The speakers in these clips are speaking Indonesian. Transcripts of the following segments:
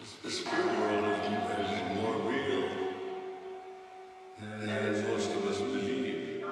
The spirit world is, more real than most of us believe.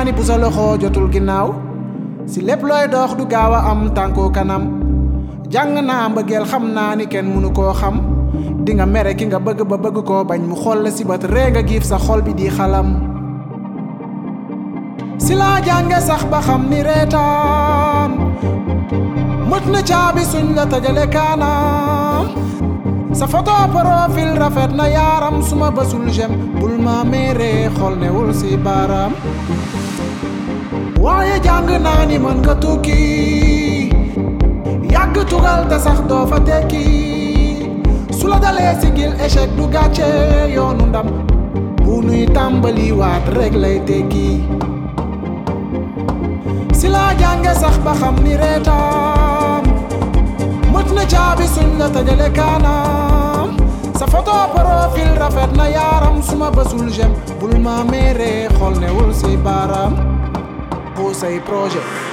Naa ni bu sa loxo jotul ginnaaw si lépp looy dox du gaaw a am tànku kanam. Jàng naa mbëggeel xam naa ni kenn mënu koo xam di nga mere ki nga bëgg ba bëgg koo bañ mu xool la si bët ree nga giif sa xol bi di xalam. Si laa jànge sax ba xam ni reetaan. Mët na caabi suñ la tëjale kaanam. Sa photo profil rafet na yaaram suma bësul jem. Bul ma mere xol newul si baaraam waaye jàng naa ni mën nga tukki. Yàgg tugal te sax doo fa tekki. Su sigil échec du gàcce yoonu ndam. Bu nuy tàmbali waat rek lay tekki. Si laa jànge sax ba xam ni reetaan. Mët na caabi suñ la kaanam sa photo profil rafet na yaaram suma bësul jem bul ma mere xol newul si Pusey Project.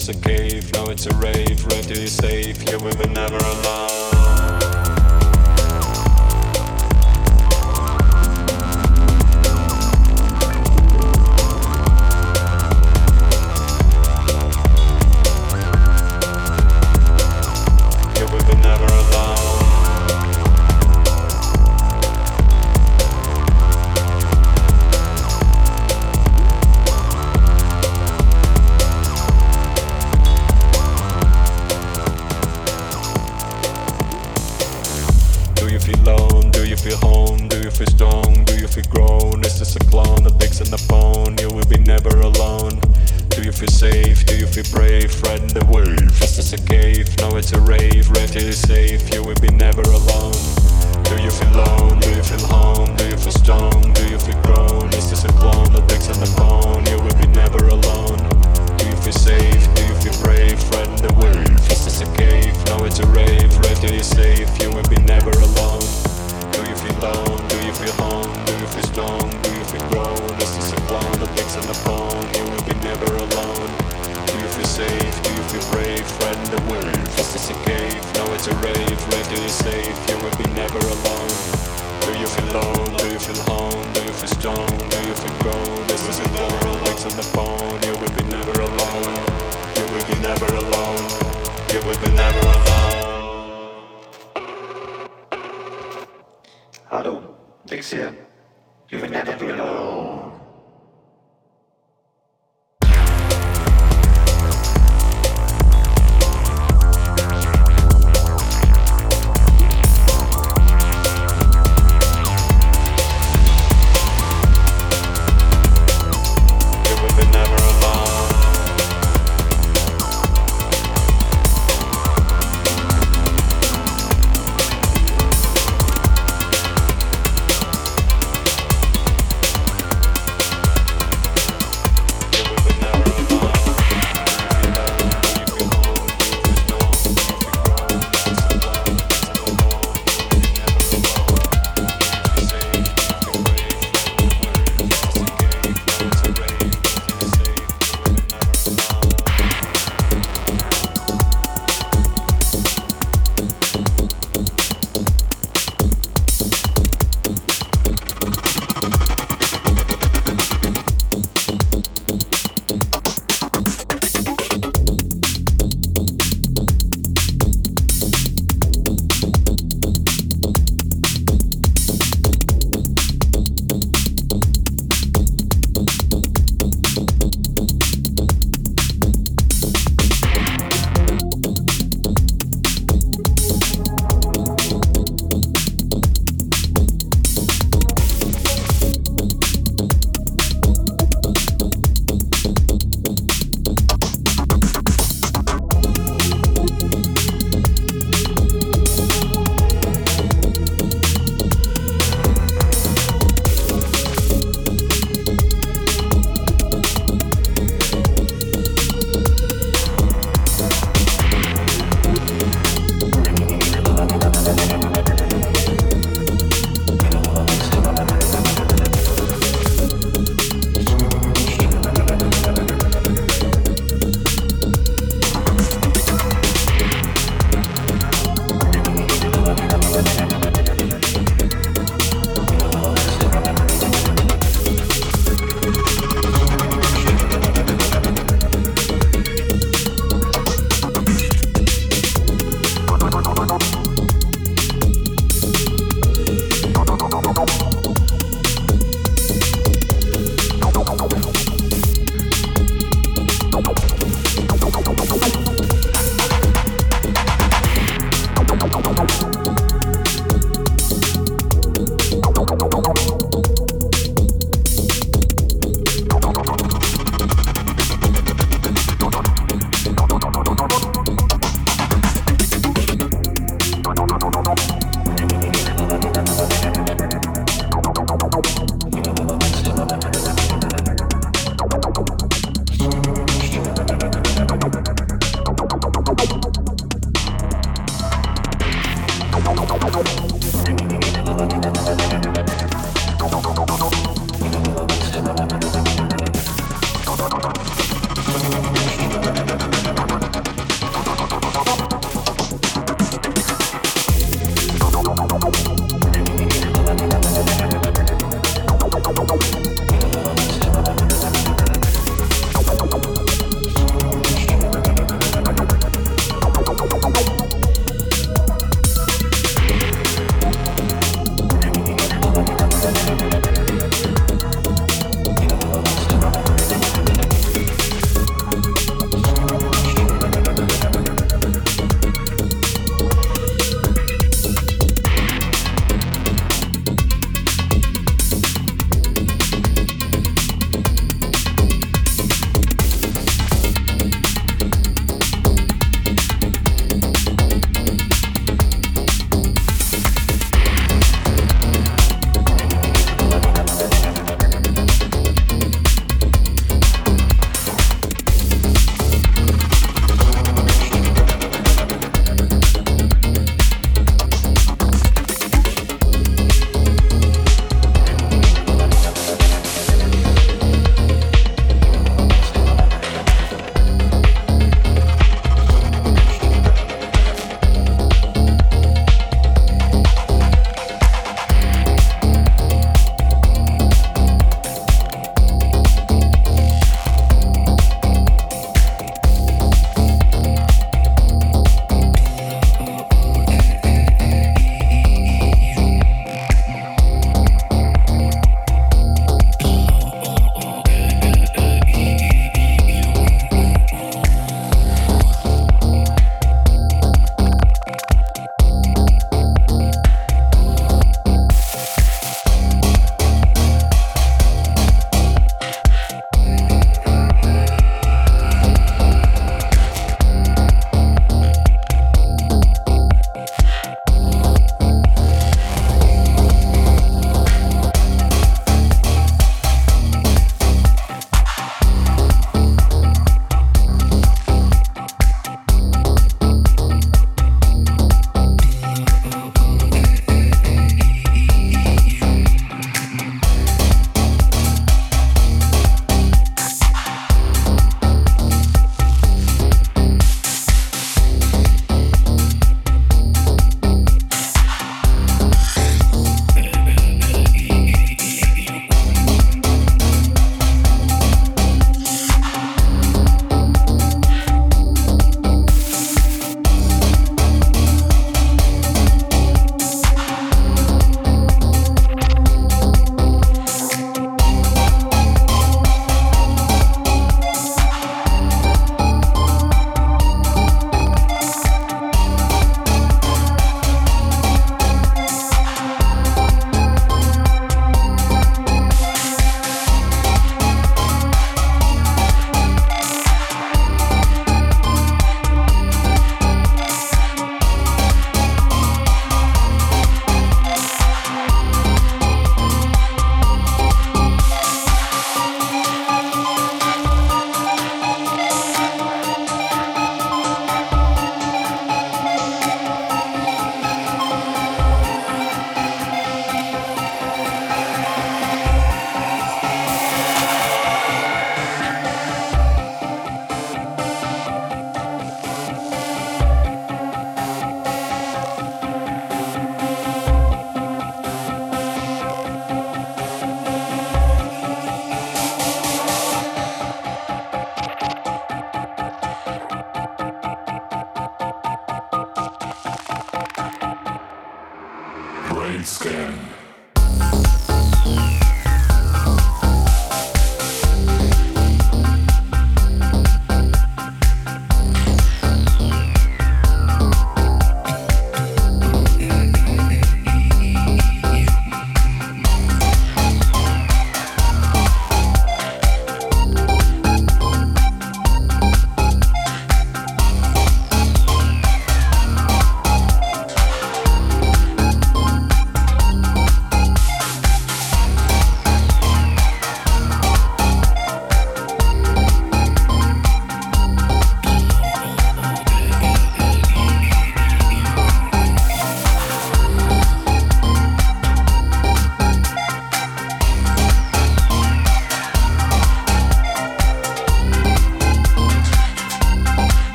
it's a cave, now it's a rave, ready to save, yeah we were never alone.